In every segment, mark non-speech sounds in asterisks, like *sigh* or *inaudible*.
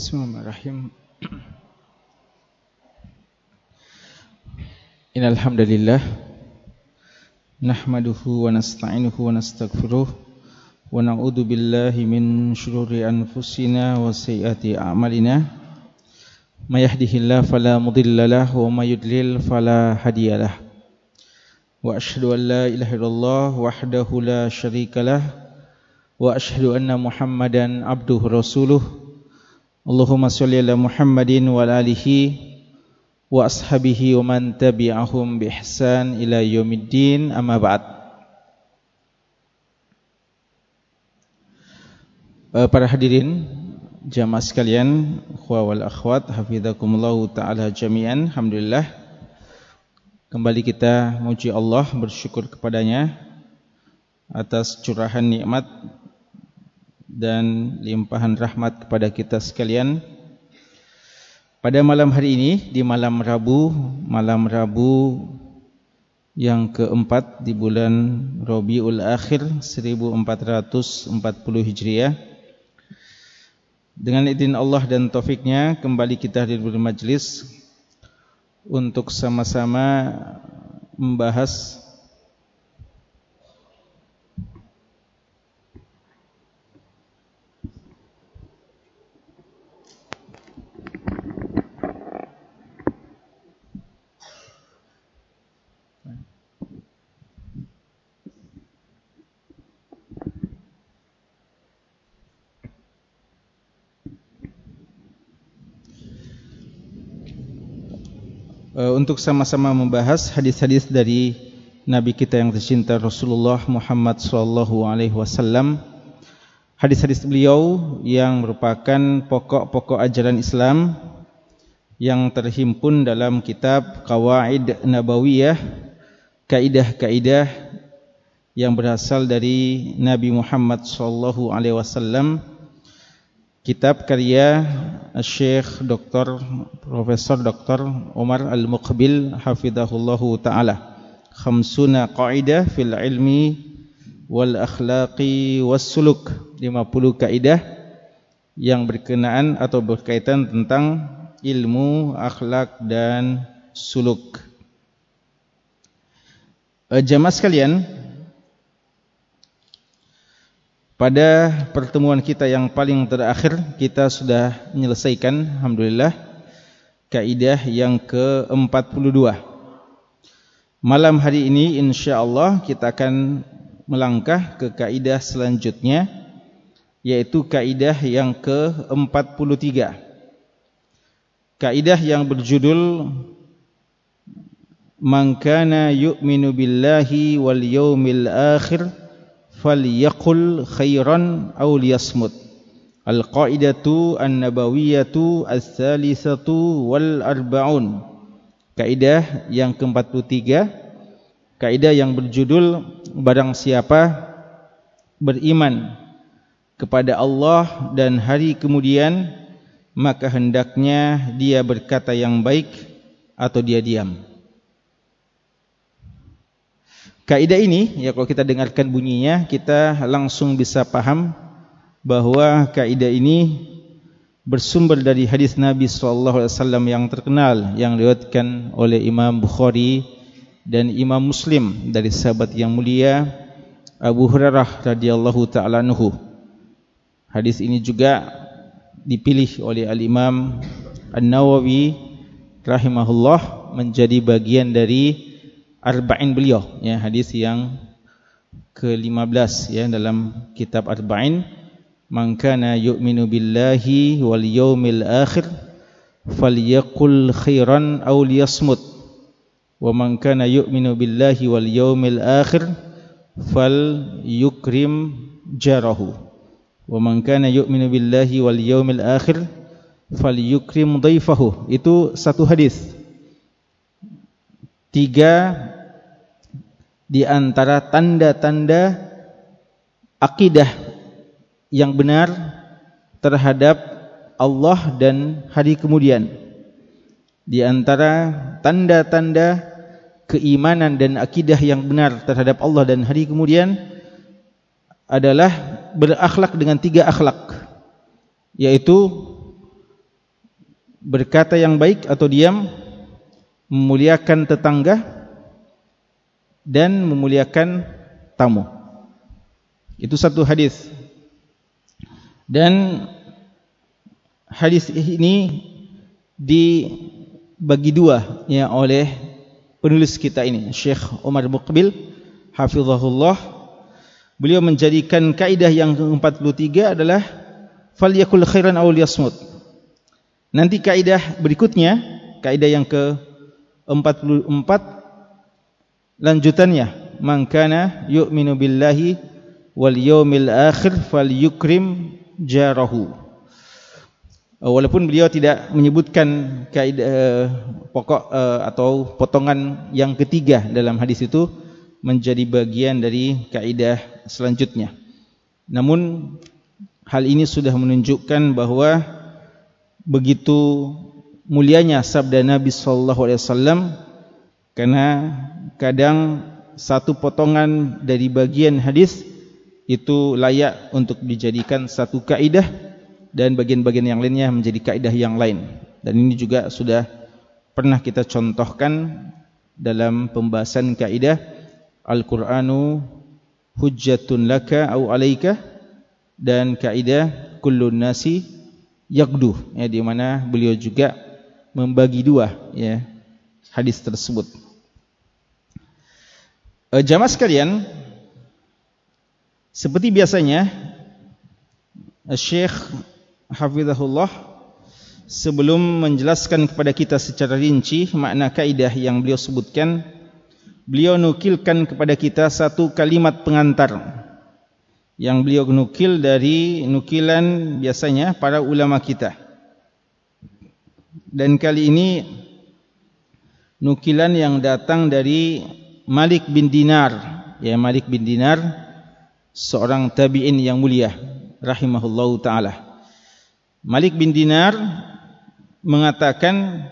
Bismillahirrahmanirrahim. *clears throat* Innal hamdalillah nahmaduhu wa nasta'inuhu wa nastaghfiruh wa na'udzu billahi min shururi anfusina wa sayyiati a'malina. May yahdihillahu fala mudilla lahu wa may yudlil fala hadiyalah. Wa asyhadu an la ilaha illallah wahdahu la syarika lah wa asyhadu anna Muhammadan abduhu rasuluh. Allahumma shalli ala Muhammadin wa alihi wa ashabihi wa man tabi'ahum bi ihsan ila yaumiddin amma ba'd. Uh, para hadirin jamaah sekalian ikhwa wal akhwat hafizakumullah taala jami'an alhamdulillah. Kembali kita memuji Allah bersyukur kepadanya atas curahan nikmat dan limpahan rahmat kepada kita sekalian pada malam hari ini di malam Rabu, malam Rabu yang keempat di bulan Rabiul Akhir 1440 Hijriah. Dengan izin Allah dan taufiknya kembali kita hadir di majlis untuk sama-sama membahas Eh, untuk sama-sama membahas hadis-hadis dari Nabi kita yang tercinta Rasulullah Muhammad sallallahu alaihi wasallam. Hadis-hadis beliau yang merupakan pokok-pokok ajaran Islam yang terhimpun dalam kitab Qawaid Nabawiyah, kaidah-kaidah yang berasal dari Nabi Muhammad sallallahu alaihi wasallam kitab karya Syekh Dr. Profesor Dr. Umar Al-Muqbil hafizahullahu taala khamsuna qaidah fil ilmi wal akhlaqi was suluk 50 kaidah yang berkenaan atau berkaitan tentang ilmu, akhlak dan suluk. Uh, jamaah sekalian, Pada pertemuan kita yang paling terakhir kita sudah menyelesaikan alhamdulillah kaidah yang ke-42. Malam hari ini insya-Allah kita akan melangkah ke kaidah selanjutnya yaitu kaidah yang ke-43. Kaidah yang berjudul Man kana yu'minu billahi wal yawmil akhir falyaqul khairan aw liyasmut al-qaidatu an-nabawiyatu ats-tsalitsatu wal arbaun kaidah yang ke-43 kaidah yang berjudul barang siapa beriman kepada Allah dan hari kemudian maka hendaknya dia berkata yang baik atau dia diam Kaidah ini, ya kalau kita dengarkan bunyinya, kita langsung bisa paham bahawa kaidah ini bersumber dari hadis Nabi wasallam yang terkenal yang diriwayatkan oleh Imam Bukhari dan Imam Muslim dari sahabat yang mulia Abu Hurairah radhiyallahu taala anhu. Hadis ini juga dipilih oleh Al-Imam An-Nawawi rahimahullah menjadi bagian dari arba'in beliau ya hadis yang ke-15 ya dalam kitab arba'in. Man kana yu'minu billahi wal yawmil akhir falyaqul khairan aw liyasmut. Wa man kana yu'minu billahi wal yawmil akhir falyukrim jarahu. Wa man kana yu'minu billahi wal yawmil akhir falyukrim dhaifahu itu satu hadis. Tiga di antara tanda-tanda akidah yang benar terhadap Allah dan hari kemudian. Di antara tanda-tanda keimanan dan akidah yang benar terhadap Allah dan hari kemudian adalah berakhlak dengan tiga akhlak yaitu berkata yang baik atau diam memuliakan tetangga dan memuliakan tamu. Itu satu hadis. Dan hadis ini dibagi dua ya oleh penulis kita ini Syekh Umar Muqbil hafizahullah. Beliau menjadikan kaidah yang ke-43 adalah falyakul khairan aw liyasmut. Nanti kaidah berikutnya kaidah yang ke-44 lanjutannya man kana yu'minu billahi wal yawmil akhir falyukrim jarahu. Uh, walaupun beliau tidak menyebutkan kaidah uh, pokok uh, atau potongan yang ketiga dalam hadis itu menjadi bagian dari kaidah selanjutnya. Namun hal ini sudah menunjukkan bahwa begitu mulianya sabda Nabi sallallahu alaihi wasallam karena kadang satu potongan dari bagian hadis itu layak untuk dijadikan satu kaidah dan bagian-bagian yang lainnya menjadi kaidah yang lain. Dan ini juga sudah pernah kita contohkan dalam pembahasan kaidah Al-Qur'anu hujjatun laka au alaika dan kaidah kullun nasi yaqdu ya di mana beliau juga membagi dua ya hadis tersebut. E, jamaah sekalian, seperti biasanya Syekh Hafizahullah sebelum menjelaskan kepada kita secara rinci makna kaidah yang beliau sebutkan beliau nukilkan kepada kita satu kalimat pengantar yang beliau nukil dari nukilan biasanya para ulama kita dan kali ini nukilan yang datang dari Malik bin Dinar ya Malik bin Dinar seorang tabi'in yang mulia rahimahullahu taala. Malik bin Dinar mengatakan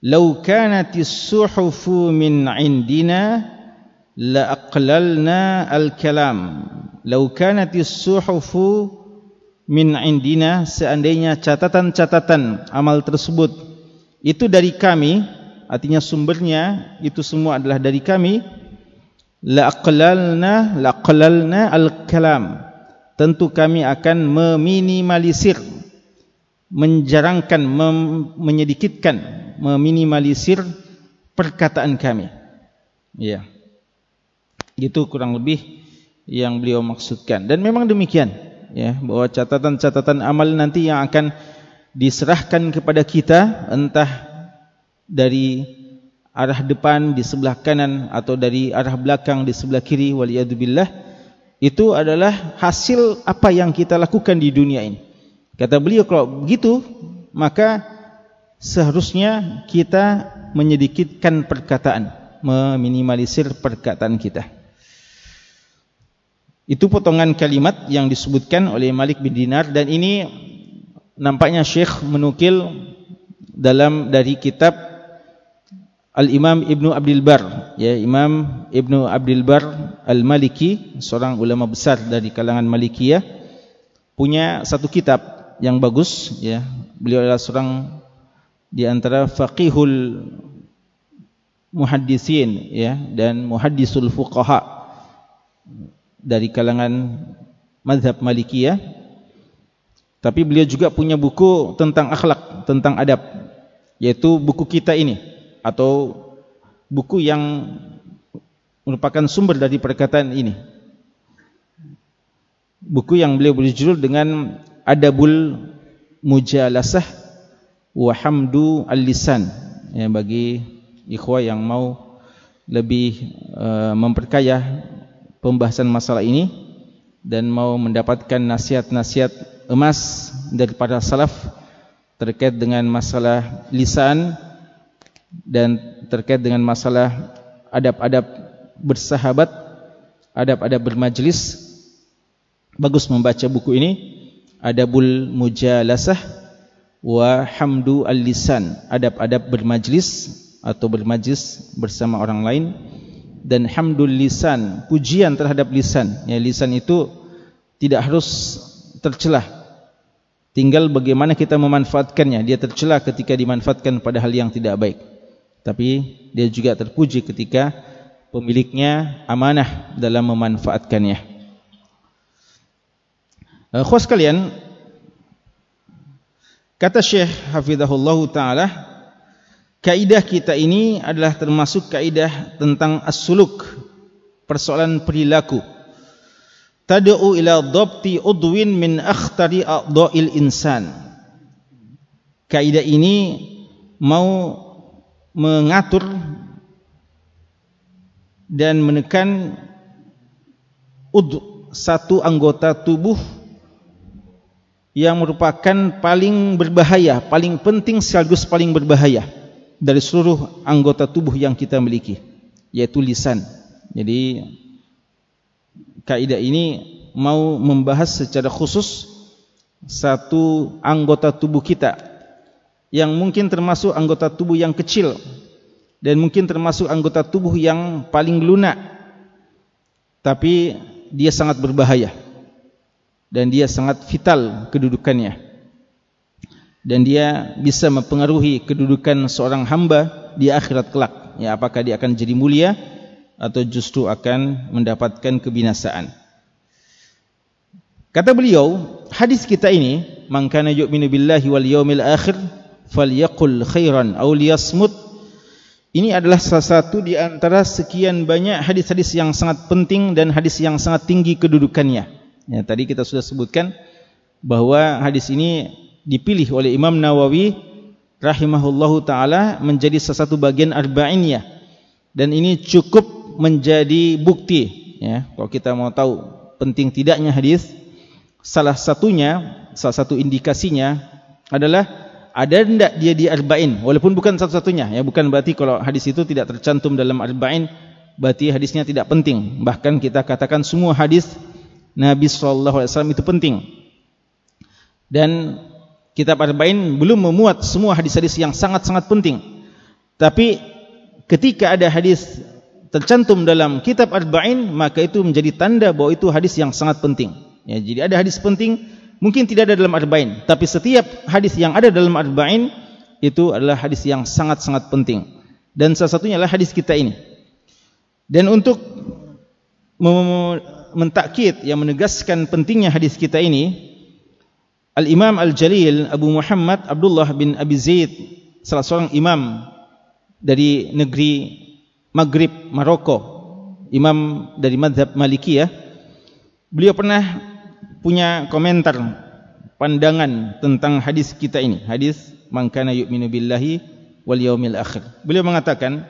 "Lau kanatis suhufu min 'indina la aqlalna al-kalam." Lau kanatis suhufu min 'indina seandainya catatan-catatan amal tersebut itu dari kami artinya sumbernya itu semua adalah dari kami. Laqlalna laqlalna al-kalam. Tentu kami akan meminimalisir menjarangkan mem, menyedikitkan meminimalisir perkataan kami. Ya. Itu kurang lebih yang beliau maksudkan. Dan memang demikian ya bahwa catatan-catatan amal nanti yang akan diserahkan kepada kita entah dari arah depan di sebelah kanan atau dari arah belakang di sebelah kiri waliyadzubillah itu adalah hasil apa yang kita lakukan di dunia ini. Kata beliau kalau begitu maka seharusnya kita menyedikitkan perkataan meminimalisir perkataan kita. Itu potongan kalimat yang disebutkan oleh Malik bin Dinar dan ini nampaknya Syekh menukil dalam dari kitab Al-Imam Ibnu Abdul Bar ya Imam Ibnu Abdul Bar Al-Maliki seorang ulama besar dari kalangan Malikiyah punya satu kitab yang bagus ya. Beliau adalah seorang di antara faqihul muhaddisin ya dan muhaddisul fuqaha dari kalangan mazhab Malikiyah. Tapi beliau juga punya buku tentang akhlak tentang adab yaitu buku kita ini atau buku yang merupakan sumber dari perkataan ini. Buku yang beliau berjudul dengan Adabul Mujalasah wa Hamdu Al-Lisan ya, bagi ikhwah yang mau lebih uh, memperkaya pembahasan masalah ini dan mau mendapatkan nasihat-nasihat emas daripada salaf terkait dengan masalah lisan dan terkait dengan masalah adab-adab bersahabat, adab-adab bermajlis. Bagus membaca buku ini. Adabul Mujalasah wa Hamdu Al-Lisan. Adab-adab bermajlis atau bermajlis bersama orang lain dan Hamdul Lisan, pujian terhadap lisan. Ya lisan itu tidak harus tercelah. tinggal bagaimana kita memanfaatkannya dia tercela ketika dimanfaatkan pada hal yang tidak baik tapi dia juga terpuji ketika pemiliknya amanah dalam memanfaatkannya. Uh, khusus kalian kata Syekh Hafizahullah Ta'ala kaidah kita ini adalah termasuk kaidah tentang as-suluk persoalan perilaku. Tad'u ila dhabti udwin min akhtari a'dha'il insan. Kaidah ini mau mengatur dan menekan ud satu anggota tubuh yang merupakan paling berbahaya, paling penting sekaligus paling berbahaya dari seluruh anggota tubuh yang kita miliki, yaitu lisan. Jadi kaidah ini mau membahas secara khusus satu anggota tubuh kita yang mungkin termasuk anggota tubuh yang kecil dan mungkin termasuk anggota tubuh yang paling lunak. Tapi dia sangat berbahaya dan dia sangat vital kedudukannya. Dan dia bisa mempengaruhi kedudukan seorang hamba di akhirat kelak. Ya apakah dia akan jadi mulia atau justru akan mendapatkan kebinasaan. Kata beliau, hadis kita ini, "Man kana yu'minu billahi wal yawmil akhir falyaqul khairan aw liyasmut." Ini adalah salah satu di antara sekian banyak hadis-hadis yang sangat penting dan hadis yang sangat tinggi kedudukannya. Ya, tadi kita sudah sebutkan bahwa hadis ini dipilih oleh Imam Nawawi rahimahullahu taala menjadi salah satu bagian arba'innya. Dan ini cukup menjadi bukti ya kalau kita mau tahu penting tidaknya hadis salah satunya salah satu indikasinya adalah ada tidak dia di arba'in? Walaupun bukan satu-satunya ya bukan berarti kalau hadis itu tidak tercantum dalam arba'in berarti hadisnya tidak penting. Bahkan kita katakan semua hadis Nabi sallallahu alaihi wasallam itu penting. Dan kitab arba'in belum memuat semua hadis-hadis yang sangat-sangat penting. Tapi ketika ada hadis tercantum dalam kitab Arba'in maka itu menjadi tanda bahawa itu hadis yang sangat penting. Ya, jadi ada hadis penting mungkin tidak ada dalam Arba'in tapi setiap hadis yang ada dalam Arba'in itu adalah hadis yang sangat-sangat penting. Dan salah satunya adalah hadis kita ini. Dan untuk mentakkid yang menegaskan pentingnya hadis kita ini Al-Imam Al-Jalil Abu Muhammad Abdullah bin Abi Zaid salah seorang imam dari negeri Maghrib Maroko imam dari madhab Maliki ya beliau pernah punya komentar pandangan tentang hadis kita ini. Hadis mangkana yu'minu billahi wal yaumil akhir. Beliau mengatakan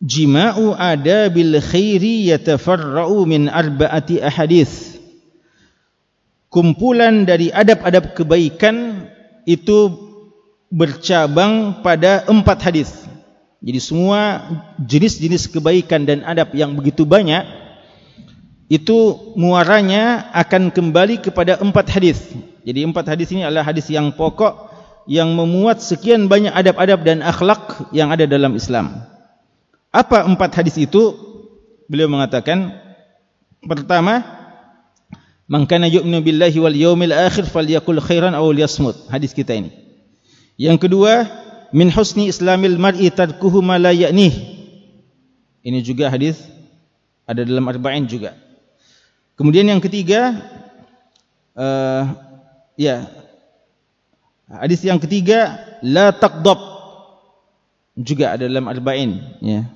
jima'u adabil khairi yatafarra'u min arba'ati ahadith kumpulan dari adab-adab kebaikan itu bercabang pada empat hadis. Jadi semua jenis-jenis kebaikan dan adab yang begitu banyak itu muaranya akan kembali kepada empat hadis. Jadi empat hadis ini adalah hadis yang pokok yang memuat sekian banyak adab-adab dan akhlak yang ada dalam Islam. Apa empat hadis itu? Beliau mengatakan pertama Man kana yu'minu billahi wal yawmil akhir falyakul khairan aw liyasmut. Hadis kita ini. Yang kedua, min husni islamil mar'i tarkuhu ma la ya'nih ini juga hadis ada dalam arba'in juga kemudian yang ketiga uh, ya hadis yang ketiga la taqdab juga ada dalam arba'in ya.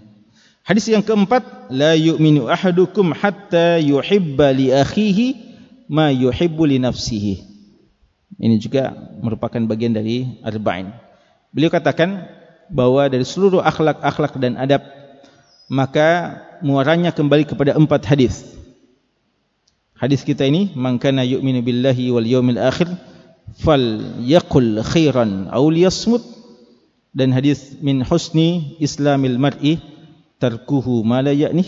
Hadis yang keempat la yu'minu ahadukum hatta yuhibba li akhihi ma yuhibbu li nafsihi. Ini juga merupakan bagian dari arba'in. Beliau katakan bahwa dari seluruh akhlak-akhlak dan adab maka muaranya kembali kepada empat hadis. Hadis kita ini man kana yu'minu billahi wal yawmil akhir fal yaqul khairan aw liyasmut. Dan hadis min husni islamil mar'i tarkuhu ma la ya'ni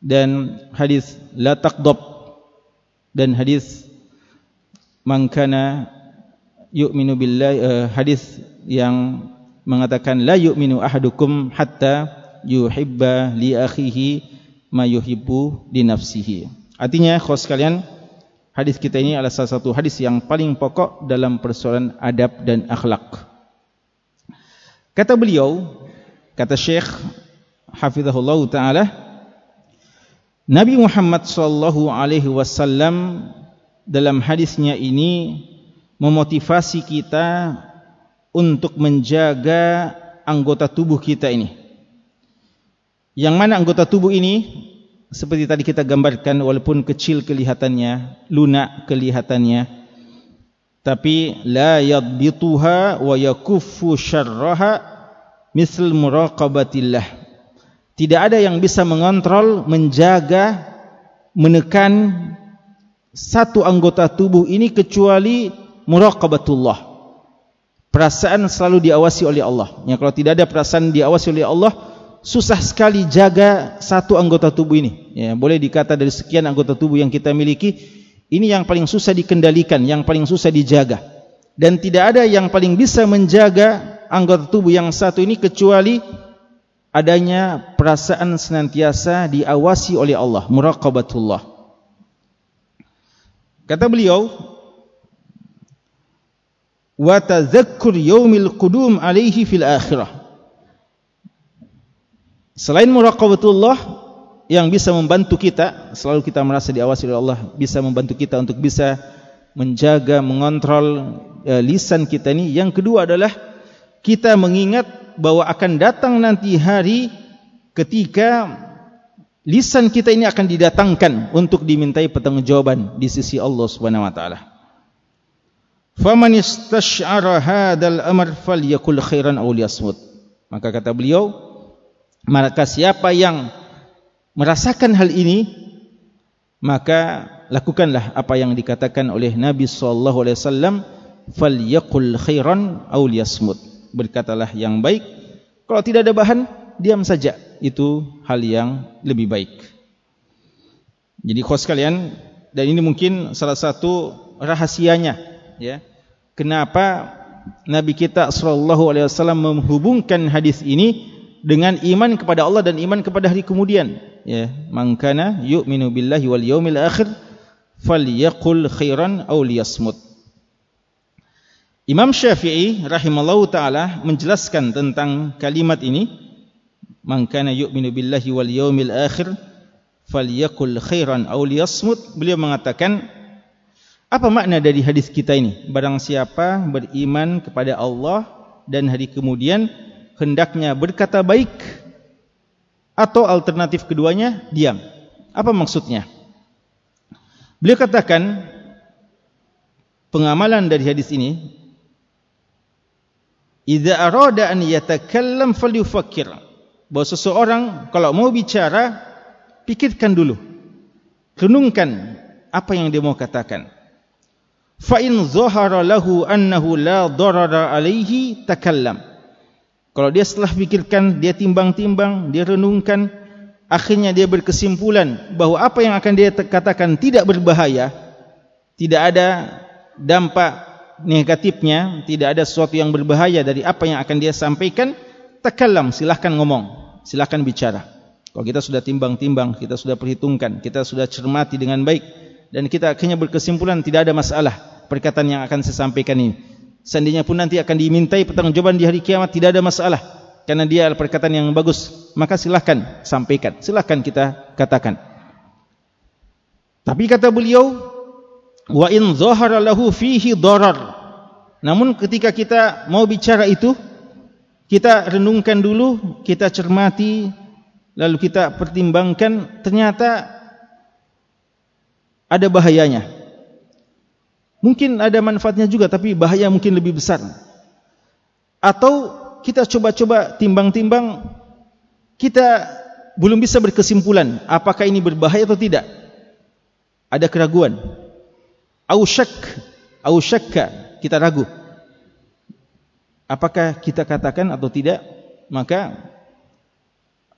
dan hadis la taqdab. Dan hadis man kana yu'minu billahi uh, hadis yang mengatakan la yu'minu ahadukum hatta yuhibba li akhihi ma yuhibbu li nafsihi. Artinya khos sekalian hadis kita ini adalah salah satu hadis yang paling pokok dalam persoalan adab dan akhlak. Kata beliau, kata Syekh Hafizahullah Ta'ala, Nabi Muhammad sallallahu alaihi wasallam dalam hadisnya ini memotivasi kita untuk menjaga anggota tubuh kita ini. Yang mana anggota tubuh ini seperti tadi kita gambarkan walaupun kecil kelihatannya, lunak kelihatannya, tapi la yadbituha wa yakuffu syarraha misal muraqabatillah tidak ada yang bisa mengontrol, menjaga, menekan satu anggota tubuh ini kecuali muraqabatullah. Perasaan selalu diawasi oleh Allah. Ya, kalau tidak ada perasaan diawasi oleh Allah, susah sekali jaga satu anggota tubuh ini. Ya, boleh dikata dari sekian anggota tubuh yang kita miliki, ini yang paling susah dikendalikan, yang paling susah dijaga. Dan tidak ada yang paling bisa menjaga anggota tubuh yang satu ini kecuali adanya perasaan senantiasa diawasi oleh Allah muraqabatullah kata beliau wa tadhakkur yaumil qudum alaihi fil akhirah selain muraqabatullah yang bisa membantu kita selalu kita merasa diawasi oleh Allah bisa membantu kita untuk bisa menjaga mengontrol uh, lisan kita ini yang kedua adalah kita mengingat bahwa akan datang nanti hari ketika lisan kita ini akan didatangkan untuk dimintai pertanggungjawaban di sisi Allah Subhanahu wa taala. Faman istash'ara hadzal amr falyakul khairan aw liyasmut. Maka kata beliau, maka siapa yang merasakan hal ini maka lakukanlah apa yang dikatakan oleh Nabi sallallahu alaihi wasallam falyakul khairan aw liyasmut. Berkatalah yang baik kalau tidak ada bahan diam saja. Itu hal yang lebih baik. Jadi khos kalian dan ini mungkin salah satu rahasianya ya. Kenapa Nabi kita sallallahu alaihi wasallam menghubungkan hadis ini dengan iman kepada Allah dan iman kepada hari kemudian. Ya mangkana yu'minu billahi wal yaumil akhir falyaqul khairan aw liyasmut. Imam Syafi'i rahimallahu taala menjelaskan tentang kalimat ini. Man kana yu'minu billahi wal yawmil akhir falyakul khairan aw liyasmut. Beliau mengatakan apa makna dari hadis kita ini? Barang siapa beriman kepada Allah dan hari kemudian hendaknya berkata baik atau alternatif keduanya diam apa maksudnya beliau katakan pengamalan dari hadis ini Idza arada an yatakallam falyufakkir. Bahwa seseorang kalau mau bicara pikirkan dulu. Renungkan apa yang dia mau katakan. Fa in zahara lahu annahu la darara alaihi takallam. Kalau dia setelah pikirkan, dia timbang-timbang, dia renungkan, akhirnya dia berkesimpulan bahawa apa yang akan dia katakan tidak berbahaya, tidak ada dampak negatifnya tidak ada sesuatu yang berbahaya dari apa yang akan dia sampaikan takalam silahkan ngomong silahkan bicara. Kalau kita sudah timbang-timbang kita sudah perhitungkan kita sudah cermati dengan baik dan kita akhirnya berkesimpulan tidak ada masalah perkataan yang akan saya sampaikan ini seandainya pun nanti akan dimintai pertanggungjawaban di hari kiamat tidak ada masalah. Karena dia perkataan yang bagus. Maka silahkan sampaikan. Silahkan kita katakan. Tapi kata beliau wa in zahara lahu fihi darar. Namun ketika kita mau bicara itu kita renungkan dulu kita cermati lalu kita pertimbangkan ternyata ada bahayanya mungkin ada manfaatnya juga tapi bahaya mungkin lebih besar. Atau kita coba-coba timbang-timbang kita belum bisa berkesimpulan apakah ini berbahaya atau tidak. Ada keraguan. Au syak au syakka kita ragu. Apakah kita katakan atau tidak maka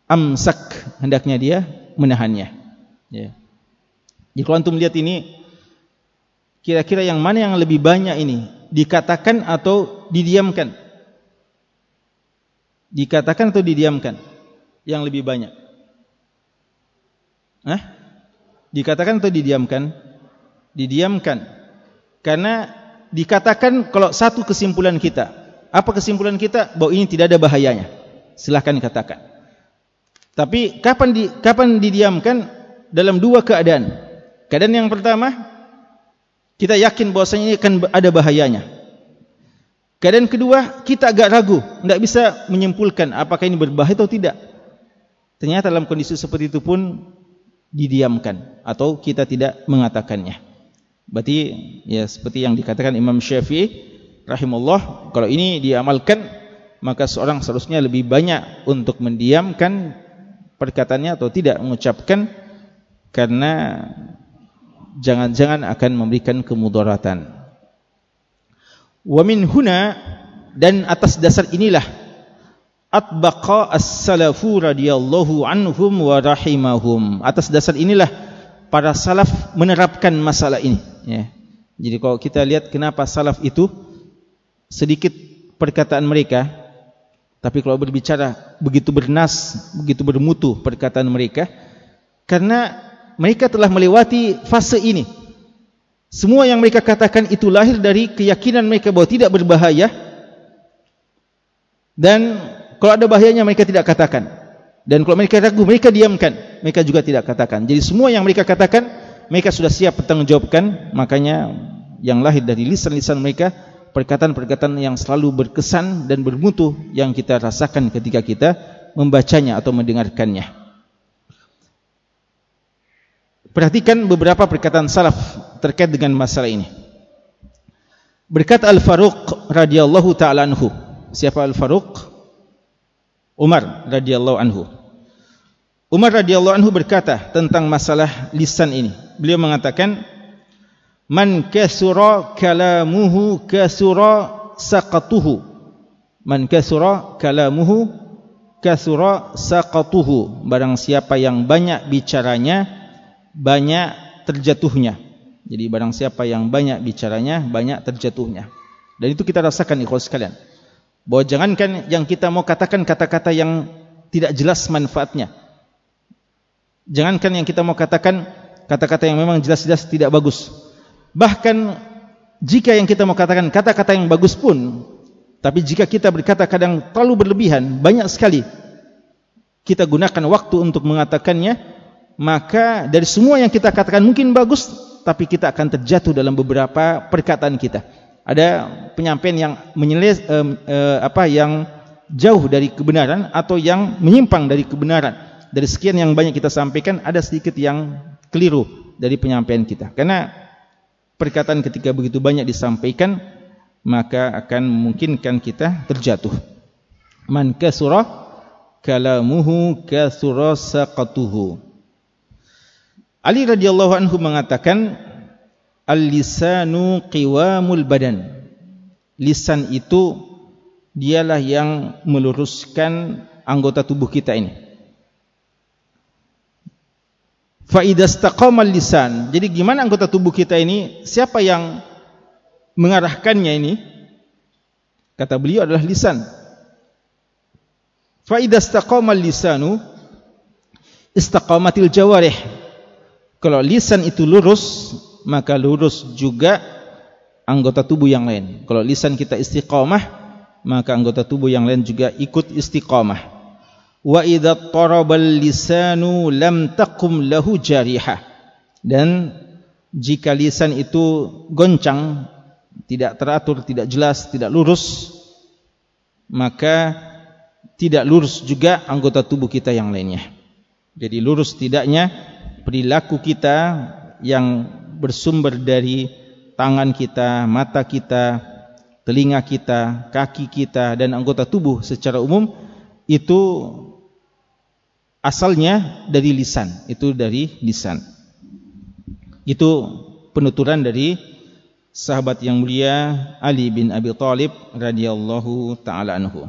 amsak hendaknya dia menahannya. Ya. Jadi kalau antum lihat ini kira-kira yang mana yang lebih banyak ini? Dikatakan atau didiamkan? Dikatakan atau didiamkan? Yang lebih banyak. Hah? dikatakan atau didiamkan? Didiamkan. Karena dikatakan kalau satu kesimpulan kita. Apa kesimpulan kita? Bahwa ini tidak ada bahayanya. Silahkan katakan tapi kapan di, kapan didiamkan? Dalam dua keadaan. Keadaan yang pertama kita yakin bahwasanya ini akan ada bahayanya. Keadaan kedua kita agak ragu tidak bisa menyimpulkan apakah ini berbahaya atau tidak. Ternyata dalam kondisi seperti itu pun didiamkan atau kita tidak mengatakannya. Berarti ya seperti yang dikatakan Imam Syafi'i rahimullah kalau ini diamalkan maka seorang seharusnya lebih banyak untuk mendiamkan perkataannya atau tidak mengucapkan karena jangan-jangan akan memberikan kemudaratan. Wa min huna dan atas dasar inilah atbaqa as-salafu radhiyallahu anhum wa rahimahum. Atas dasar inilah para salaf menerapkan masalah ini ya. Jadi kalau kita lihat kenapa salaf itu sedikit perkataan mereka tapi kalau berbicara begitu bernas, begitu bermutu perkataan mereka karena mereka telah melewati fase ini. Semua yang mereka katakan itu lahir dari keyakinan mereka bahwa tidak berbahaya dan kalau ada bahayanya mereka tidak katakan. Dan kalau mereka ragu, mereka diamkan. Mereka juga tidak katakan. Jadi semua yang mereka katakan mereka sudah siap bertanggungjawabkan makanya yang lahir dari lisan-lisan mereka perkataan-perkataan yang selalu berkesan dan bermutu yang kita rasakan ketika kita membacanya atau mendengarkannya perhatikan beberapa perkataan salaf terkait dengan masalah ini berkata Al-Faruq radhiyallahu ta'ala anhu siapa Al-Faruq? Umar radhiyallahu anhu Umar radhiyallahu anhu berkata tentang masalah lisan ini. Beliau mengatakan, "Man kasura kalamuhu kasura saqatuhu." Man kasura kalamuhu kasura saqatuhu. Barang siapa yang banyak bicaranya, banyak terjatuhnya. Jadi barang siapa yang banyak bicaranya, banyak terjatuhnya. Dan itu kita rasakan ikhwan sekalian. Bahwa jangankan yang kita mau katakan kata-kata yang tidak jelas manfaatnya. Jangankan yang kita mau katakan kata-kata yang memang jelas-jelas tidak bagus. Bahkan jika yang kita mau katakan kata-kata yang bagus pun, tapi jika kita berkata kadang terlalu berlebihan, banyak sekali kita gunakan waktu untuk mengatakannya, maka dari semua yang kita katakan mungkin bagus, tapi kita akan terjatuh dalam beberapa perkataan kita. Ada penyampaian yang menyelis, eh, eh, apa yang jauh dari kebenaran atau yang menyimpang dari kebenaran. Dari sekian yang banyak kita sampaikan ada sedikit yang keliru dari penyampaian kita. Karena perkataan ketika begitu banyak disampaikan maka akan memungkinkan kita terjatuh. Man kasura kalamuhu kasura saqatuhu Ali radhiyallahu anhu mengatakan al-lisanu qiwamul badan lisan itu dialah yang meluruskan anggota tubuh kita ini Faidastaqamal lisan. Jadi gimana anggota tubuh kita ini? Siapa yang mengarahkannya ini? Kata beliau adalah lisan. Faidastaqamal lisanu istaqamatil jawarih. Kalau lisan itu lurus, maka lurus juga anggota tubuh yang lain. Kalau lisan kita istiqamah, maka anggota tubuh yang lain juga ikut istiqamah. Wa idza tarabal lisanu lam taqum lahu jarihah. Dan jika lisan itu goncang tidak teratur tidak jelas tidak lurus maka tidak lurus juga anggota tubuh kita yang lainnya. Jadi lurus tidaknya perilaku kita yang bersumber dari tangan kita mata kita telinga kita kaki kita dan anggota tubuh secara umum itu asalnya dari lisan. Itu dari lisan. Itu penuturan dari sahabat yang mulia Ali bin Abi Thalib radhiyallahu taala anhu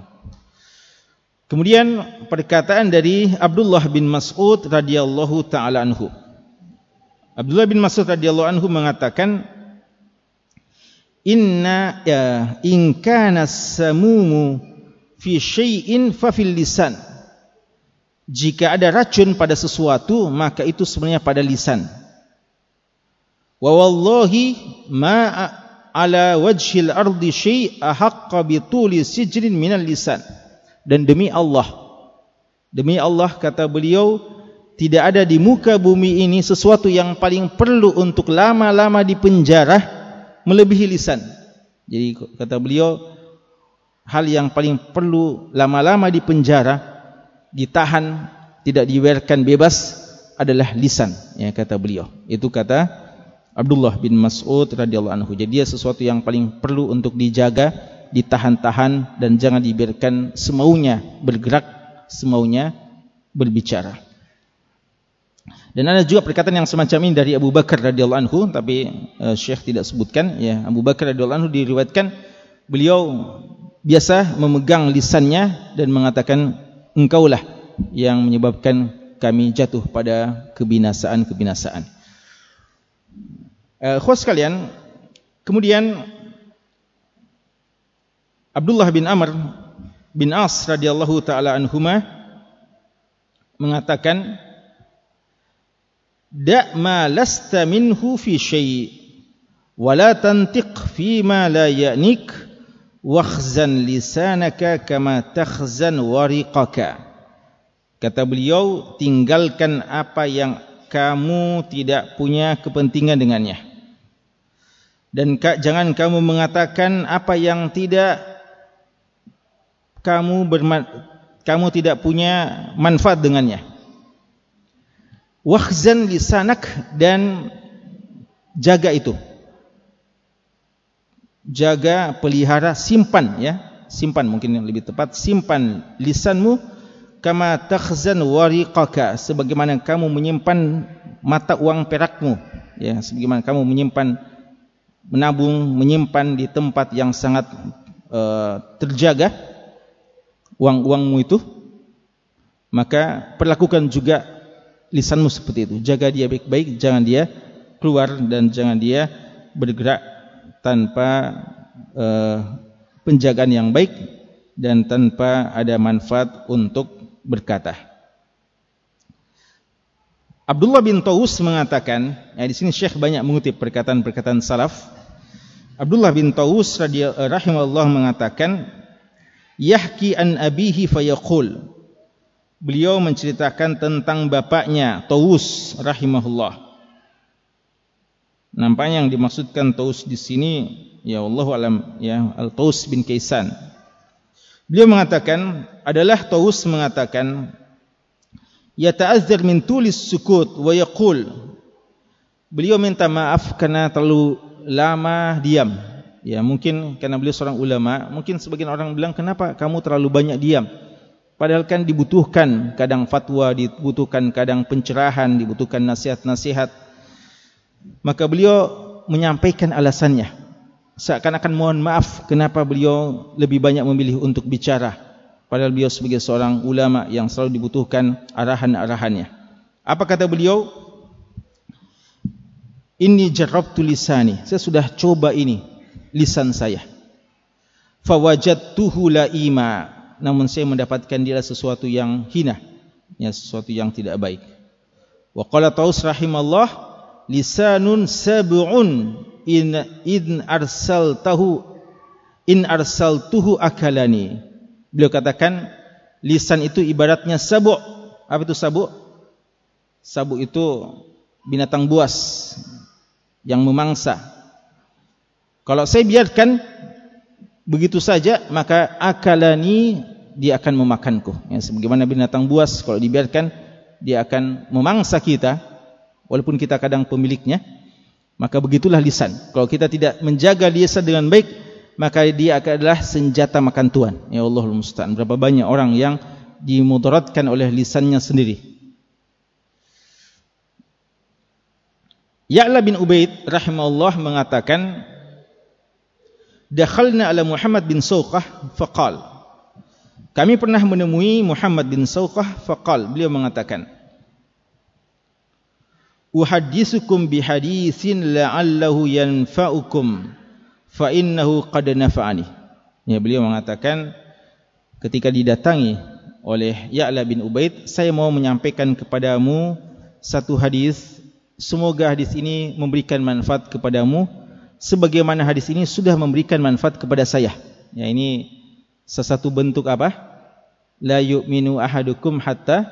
kemudian perkataan dari Abdullah bin Mas'ud radhiyallahu taala anhu. Abdullah bin Mas'ud radhiyallahu anhu mengatakan inna ya in kana samumu fi syai'in fa fil lisan. Jika ada racun pada sesuatu maka itu sebenarnya pada lisan. Wa wallahi ma ala wajhil ardi syai' ahaqqa bi tuli sijrin minal lisan dan demi Allah. Demi Allah kata beliau tidak ada di muka bumi ini sesuatu yang paling perlu untuk lama-lama di penjara melebihi lisan. Jadi kata beliau hal yang paling perlu lama-lama di penjara ditahan tidak dibiarkan bebas adalah lisan ya kata beliau. Itu kata Abdullah bin Mas'ud radhiyallahu anhu. Jadi dia sesuatu yang paling perlu untuk dijaga, ditahan-tahan dan jangan dibiarkan semaunya bergerak, semaunya berbicara. Dan ada juga perkataan yang semacam ini dari Abu Bakar radhiyallahu anhu, tapi uh, Syekh tidak sebutkan ya. Abu Bakar radhiyallahu anhu diriwayatkan beliau biasa memegang lisannya dan mengatakan engkaulah yang menyebabkan kami jatuh pada kebinasaan-kebinasaan. Uh, khusus sekalian, kemudian Abdullah bin Amr bin As radhiyallahu taala anhuma mengatakan da' ma lasta minhu fi syai' wa la tantiq fi ma la ya'nik wakhzan lisanaka kama takhzan wariqaka kata beliau tinggalkan apa yang kamu tidak punya kepentingan dengannya. Dan jangan kamu mengatakan apa yang tidak kamu kamu tidak punya manfaat dengannya. Wakhzan lisanak dan jaga itu. Jaga, pelihara, simpan ya. Simpan mungkin yang lebih tepat, simpan lisanmu kama takhzan wariqaka sebagaimana kamu menyimpan mata uang perakmu ya sebagaimana kamu menyimpan menabung menyimpan di tempat yang sangat uh, terjaga uang-uangmu itu maka perlakukan juga lisanmu seperti itu jaga dia baik-baik jangan dia keluar dan jangan dia bergerak tanpa uh, penjagaan yang baik dan tanpa ada manfaat untuk berkata. Abdullah bin Taus mengatakan, ya di sini Syekh banyak mengutip perkataan-perkataan salaf. Abdullah bin Taus radhiyallahu mengatakan, "Yahki an abihi fayaqul." Beliau menceritakan tentang bapaknya Taus rahimahullah. Nampaknya yang dimaksudkan Taus di sini ya Allah alam ya Al Taus bin Kaisan Beliau mengatakan adalah Taus mengatakan ya ta'azzar min tulis sukut wa yaqul Beliau minta maaf karena terlalu lama diam. Ya, mungkin karena beliau seorang ulama, mungkin sebagian orang bilang kenapa kamu terlalu banyak diam? Padahal kan dibutuhkan kadang fatwa, dibutuhkan kadang pencerahan, dibutuhkan nasihat-nasihat. Maka beliau menyampaikan alasannya. Seakan-akan mohon maaf kenapa beliau lebih banyak memilih untuk bicara. Padahal beliau sebagai seorang ulama yang selalu dibutuhkan arahan-arahannya. Apa kata beliau? Ini jarab tulisani saya sudah coba ini lisan saya. Fawajadtuhu laima namun saya mendapatkan dia sesuatu yang hina. Ya sesuatu yang tidak baik. Wa qala taus rahimallah lisanun sab'un in in arsaltahu in arsaltuhu akalani. Beliau katakan lisan itu ibaratnya sabuk. Apa itu sabuk? Sabuk itu binatang buas yang memangsa kalau saya biarkan begitu saja maka akalani dia akan memakanku. Ya sebagaimana binatang buas kalau dibiarkan dia akan memangsa kita walaupun kita kadang pemiliknya maka begitulah lisan. Kalau kita tidak menjaga lisan dengan baik maka dia adalah senjata makan tuan. Ya Allah musta'an. Berapa banyak orang yang dimudaratkan oleh lisannya sendiri. Ya'la bin Ubaid rahimahullah mengatakan Dakhalna ala Muhammad bin Sawqah faqal. Kami pernah menemui Muhammad bin Sawqah faqal. Beliau mengatakan uhaddithukum bihadithin la'allahu yanfa'ukum fa innahu qad nafa'ani. Ya beliau mengatakan ketika didatangi oleh Ya'la bin Ubaid saya mau menyampaikan kepadamu satu hadis. Semoga hadis ini memberikan manfaat kepadamu sebagaimana hadis ini sudah memberikan manfaat kepada saya. Ya ini sesuatu bentuk apa? La yu'minu ahadukum hatta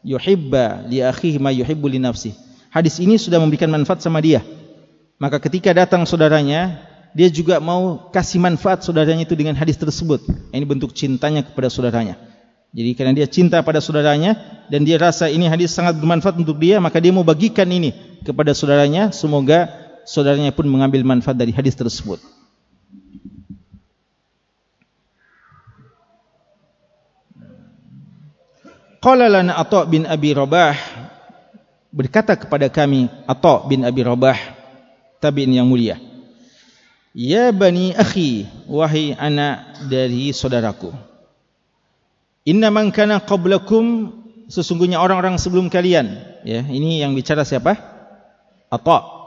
yuhibba li akhihi ma yuhibbu li nafsihi. Hadis ini sudah memberikan manfaat sama dia. Maka ketika datang saudaranya dia juga mau kasih manfaat saudaranya itu dengan hadis tersebut. Ini bentuk cintanya kepada saudaranya. Jadi karena dia cinta pada saudaranya dan dia rasa ini hadis sangat bermanfaat untuk dia, maka dia mau bagikan ini kepada saudaranya. Semoga saudaranya pun mengambil manfaat dari hadis tersebut. Qala lana Atha bin Abi Rabah berkata kepada kami Atha bin Abi Rabah tabi'in yang mulia. Ya bani akhi wahai anak dari saudaraku. Inna man kana qablakum sesungguhnya orang-orang sebelum kalian ya ini yang bicara siapa Atha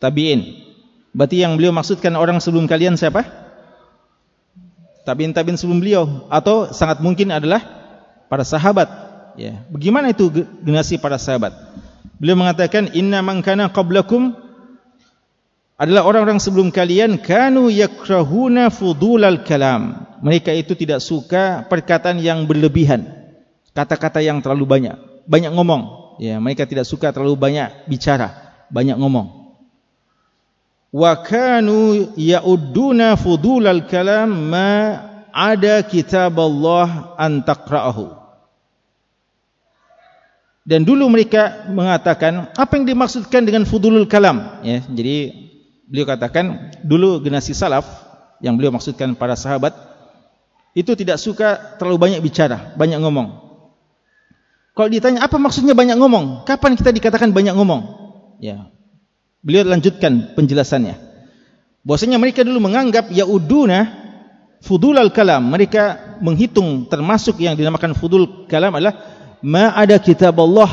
tabi'in. Berarti yang beliau maksudkan orang sebelum kalian siapa? Tabi'in tabi'in sebelum beliau. Atau sangat mungkin adalah para sahabat. Ya. Bagaimana itu generasi para sahabat? Beliau mengatakan inna man kana qablakum adalah orang-orang sebelum kalian kanu yakrahuna fudulal kalam. Mereka itu tidak suka perkataan yang berlebihan. Kata-kata yang terlalu banyak. Banyak ngomong. Ya mereka tidak suka terlalu banyak bicara. Banyak ngomong wa kanu ya'udduna fudulal kalam ma ada kitab Allah an taqra'ahu dan dulu mereka mengatakan apa yang dimaksudkan dengan fudulul kalam ya jadi beliau katakan dulu generasi salaf yang beliau maksudkan para sahabat itu tidak suka terlalu banyak bicara, banyak ngomong. Kalau ditanya apa maksudnya banyak ngomong? Kapan kita dikatakan banyak ngomong? Ya. Beliau lanjutkan penjelasannya. Bahwasanya mereka dulu menganggap yauduna fudul al-kalam. Mereka menghitung termasuk yang dinamakan fudul kalam adalah ma ada kitab Allah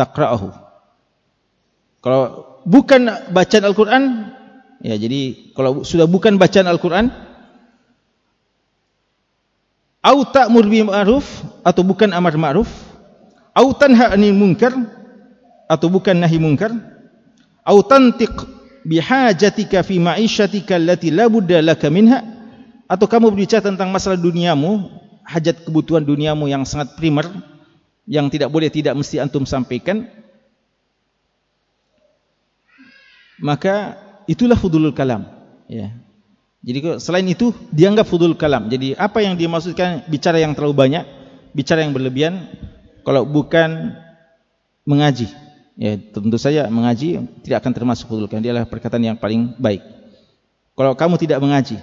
taqra'ahu. Kalau bukan bacaan Al-Quran ya jadi kalau sudah bukan bacaan Al-Quran au ta'mur bil ma'ruf atau bukan amar ma'ruf au tanha 'anil munkar atau bukan nahi munkar au tantiq bihajatika fi ma'ishatika allati la budda laka minha? Atau kamu berbicara tentang masalah duniamu hajat kebutuhan duniamu yang sangat primer yang tidak boleh tidak mesti antum sampaikan? Maka itulah fudulul kalam. Ya. Jadi selain itu dianggap fudul kalam. Jadi apa yang dimaksudkan? Bicara yang terlalu banyak bicara yang berlebihan kalau bukan mengaji ya tentu saja mengaji tidak akan termasuk fudul kalam dia adalah perkataan yang paling baik kalau kamu tidak mengaji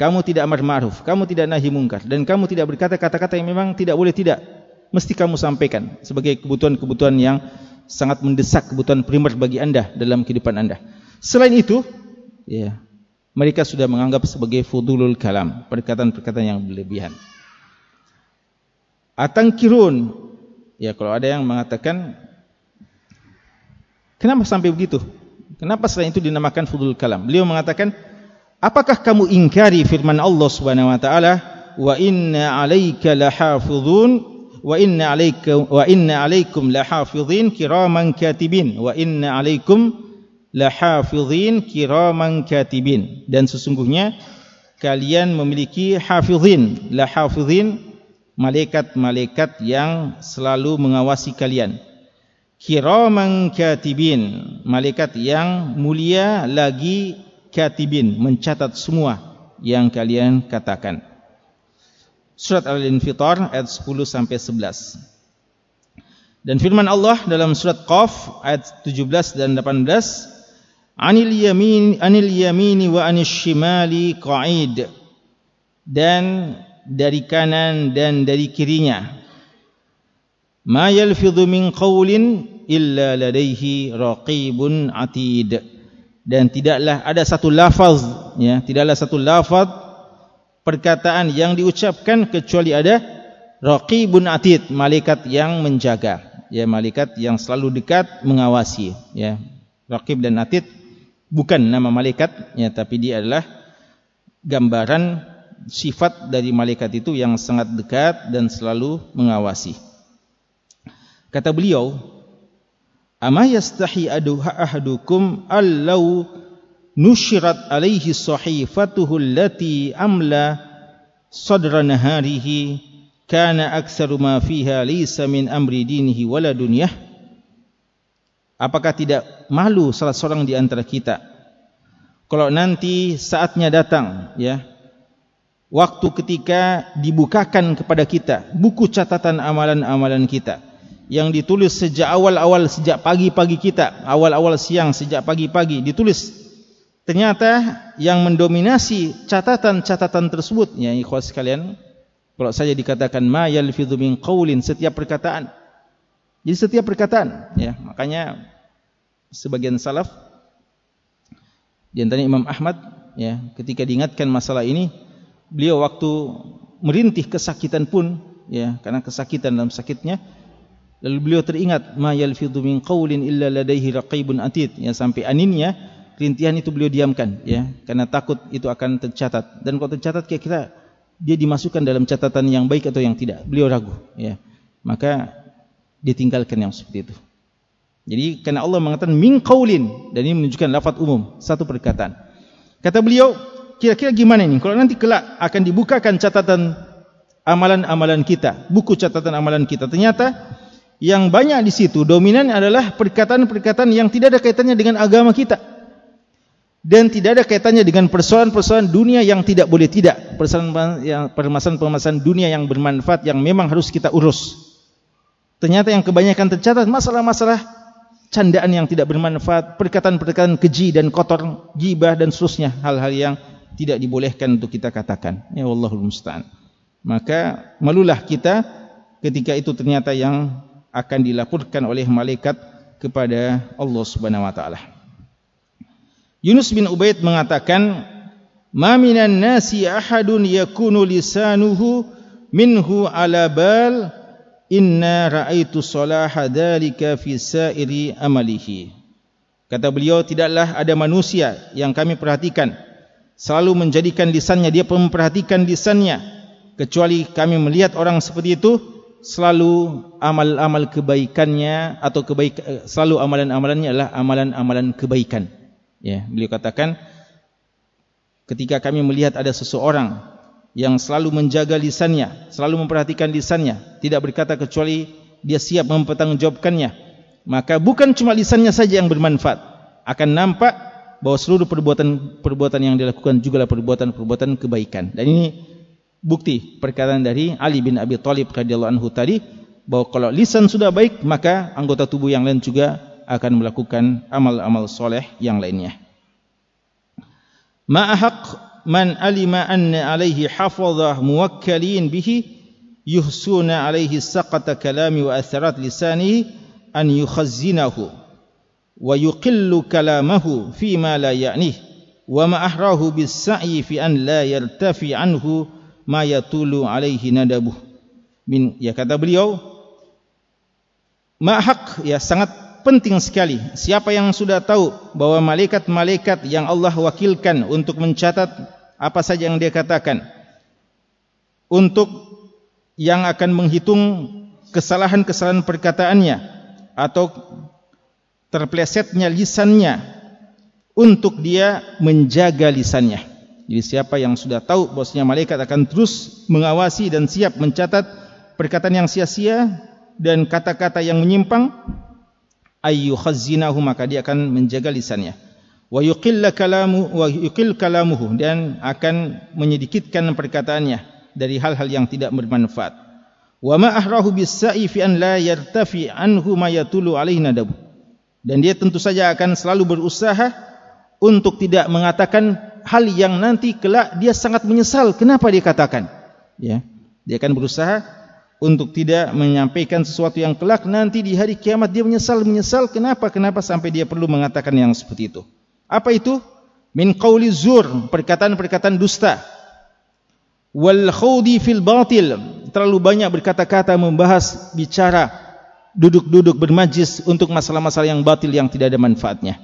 kamu tidak amar ma'ruf kamu tidak nahi mungkar dan kamu tidak berkata kata-kata yang memang tidak boleh tidak mesti kamu sampaikan sebagai kebutuhan-kebutuhan yang sangat mendesak kebutuhan primer bagi anda dalam kehidupan anda. Selain itu, ya, mereka sudah menganggap sebagai fudulul kalam, perkataan-perkataan yang berlebihan. Atangkirun, ya kalau ada yang mengatakan, kenapa sampai begitu? Kenapa selain itu dinamakan fudulul kalam? Beliau mengatakan, apakah kamu ingkari firman Allah Subhanahu Wa Taala, wa inna alaika lahafudun wa inna alaikum wa inna alaikum lahafizin kiraman katibin wa inna alaikum lahafizin kiraman katibin dan sesungguhnya kalian memiliki hafizin lahafizin malaikat-malaikat yang selalu mengawasi kalian kiraman katibin malaikat yang mulia lagi katibin mencatat semua yang kalian katakan Surat Al-Infitar ayat 10 sampai 11. Dan firman Allah dalam surat Qaf ayat 17 dan 18, "Anil yamin anil yamini wa anil shimali qa'id." Dan dari kanan dan dari kirinya. Ma yalfidhu min qawlin illa ladaihi raqibun atid. Dan tidaklah ada satu lafaz ya, tidaklah satu lafaz perkataan yang diucapkan kecuali ada raqibun atid malaikat yang menjaga ya malaikat yang selalu dekat mengawasi ya raqib dan atid bukan nama malaikat ya tapi dia adalah gambaran sifat dari malaikat itu yang sangat dekat dan selalu mengawasi kata beliau Ama yastahi ahadukum allau nushirat alaihi sahifatuhu allati amla sadra naharihi kana aktsaru ma fiha laysa min amri dinihi wala dunyah. Apakah tidak malu salah seorang di antara kita? Kalau nanti saatnya datang ya waktu ketika dibukakan kepada kita buku catatan amalan-amalan kita yang ditulis sejak awal-awal sejak pagi-pagi kita, awal-awal siang sejak pagi-pagi ditulis. Ternyata yang mendominasi catatan-catatan tersebut ya ikhwas sekalian, kalau saja dikatakan ma yalfidhu min qaulin setiap perkataan. Jadi setiap perkataan ya, makanya sebagian salaf di antara Imam Ahmad ya, ketika diingatkan masalah ini, beliau waktu merintih kesakitan pun ya, karena kesakitan dalam sakitnya Lalu beliau teringat ma yalfidhu min qaulin illa ladaihi raqibun atid. Ya sampai aninnya rintihan itu beliau diamkan ya karena takut itu akan tercatat. Dan kalau tercatat kira-kira dia dimasukkan dalam catatan yang baik atau yang tidak. Beliau ragu ya. Maka ditinggalkan yang seperti itu. Jadi karena Allah mengatakan min qaulin dan ini menunjukkan lafaz umum satu perkataan. Kata beliau kira-kira gimana ini? Kalau nanti kelak akan dibukakan catatan amalan-amalan kita buku catatan amalan kita ternyata yang banyak di situ dominan adalah perkataan-perkataan yang tidak ada kaitannya dengan agama kita. Dan tidak ada kaitannya dengan persoalan-persoalan dunia yang tidak boleh tidak. Permasalahan-permasalahan dunia yang bermanfaat yang memang harus kita urus. Ternyata yang kebanyakan tercatat masalah-masalah candaan yang tidak bermanfaat perkataan-perkataan keji dan kotor gibah dan seterusnya. Hal-hal yang tidak dibolehkan untuk kita katakan. Ya Allahul Musta'an. Maka malulah kita ketika itu ternyata yang akan dilaporkan oleh malaikat kepada Allah Subhanahu wa taala. Yunus bin Ubaid mengatakan, "Ma minan nasi ahadun yakunu lisanuhu minhu ala bal inna ra'aitu salaha dzalika fi sa'iri amalihi." Kata beliau, tidaklah ada manusia yang kami perhatikan selalu menjadikan lisannya dia memperhatikan lisannya kecuali kami melihat orang seperti itu selalu amal-amal kebaikannya atau kebaik eh, selalu amalan-amalannya adalah amalan-amalan kebaikan. Ya, beliau katakan ketika kami melihat ada seseorang yang selalu menjaga lisannya, selalu memperhatikan lisannya, tidak berkata kecuali dia siap mempertanggungjawabkannya, maka bukan cuma lisannya saja yang bermanfaat, akan nampak bahwa seluruh perbuatan-perbuatan yang dilakukan juga adalah perbuatan-perbuatan kebaikan. Dan ini bukti perkataan dari Ali bin Abi Thalib radhiyallahu anhu tadi bahwa kalau lisan sudah baik maka anggota tubuh yang lain juga akan melakukan amal-amal soleh yang lainnya. Ma'ahaq man alima anna alaihi hafadhah muwakkalin bihi yuhsuna alaihi saqata kalami wa atharat lisanihi an yukhazzinahu wa yuqillu kalamahu fi ma la ya'nih wa ma'ahrahu bis sa'i fi an la yartafi anhu ma yatulu alaihi nadabuh. Min ya kata beliau mahak ya sangat penting sekali. Siapa yang sudah tahu bahwa malaikat-malaikat yang Allah wakilkan untuk mencatat apa saja yang dia katakan untuk yang akan menghitung kesalahan-kesalahan perkataannya atau terplesetnya lisannya untuk dia menjaga lisannya jadi siapa yang sudah tahu bosnya malaikat akan terus mengawasi dan siap mencatat perkataan yang sia-sia dan kata-kata yang menyimpang ayyu khazinahu maka dia akan menjaga lisannya. Wa yuqill kalamu wa yuqill kalamuhu dan akan menyedikitkan perkataannya dari hal-hal yang tidak bermanfaat. Wa ma ahrahu bis-sa'i fi an la yartafi anhu ma yatulu alaihi nadab dan dia tentu saja akan selalu berusaha untuk tidak mengatakan hal yang nanti kelak dia sangat menyesal. Kenapa dia katakan? Ya dia akan berusaha untuk tidak menyampaikan sesuatu yang kelak. Nanti di hari kiamat dia menyesal menyesal. Kenapa? Kenapa sampai dia perlu mengatakan yang seperti itu? Apa itu? Min qauli zur perkataan-perkataan dusta. Wal khawdi fil batil. Terlalu banyak berkata-kata membahas bicara duduk-duduk bermajlis untuk masalah-masalah yang batil yang tidak ada manfaatnya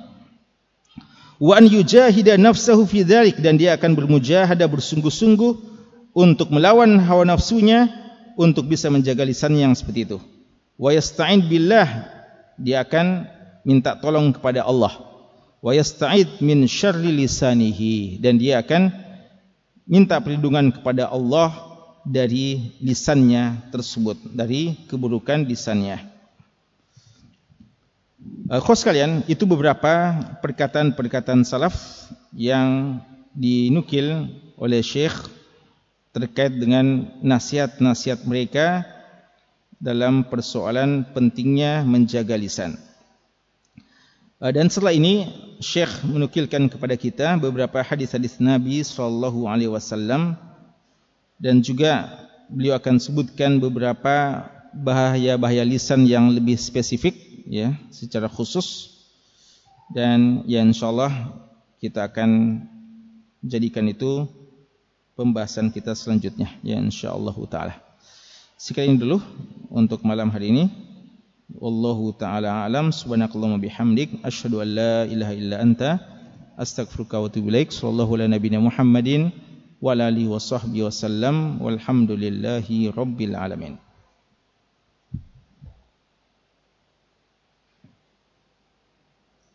wa an yujahida nafsahu fi dzalik dan dia akan bermujahadah bersungguh-sungguh untuk melawan hawa nafsunya untuk bisa menjaga lisannya yang seperti itu. Wa yasta'in billah dia akan minta tolong kepada Allah. Wa yasta'id min syarri lisanihi dan dia akan minta perlindungan kepada Allah dari lisannya tersebut dari keburukan lisannya uh, khos kalian itu beberapa perkataan-perkataan salaf yang dinukil oleh syekh terkait dengan nasihat-nasihat mereka dalam persoalan pentingnya menjaga lisan. Uh, dan setelah ini Syekh menukilkan kepada kita beberapa hadis-hadis Nabi sallallahu alaihi wasallam dan juga beliau akan sebutkan beberapa bahaya-bahaya lisan yang lebih spesifik ya secara khusus. Dan ya insyaallah kita akan jadikan itu pembahasan kita selanjutnya ya insyaallah taala. Sekian dulu untuk malam hari ini. Wallahu ta'ala alam. Subhanakallahumma bihamdik. Asyhadu an la ilaha illa anta. Astaghfiruka wa atubu ilaik. Sallallahu ala nabiyyina Muhammadin wa ala alihi wa sahbihi wasallam walhamdulillahi rabbil alamin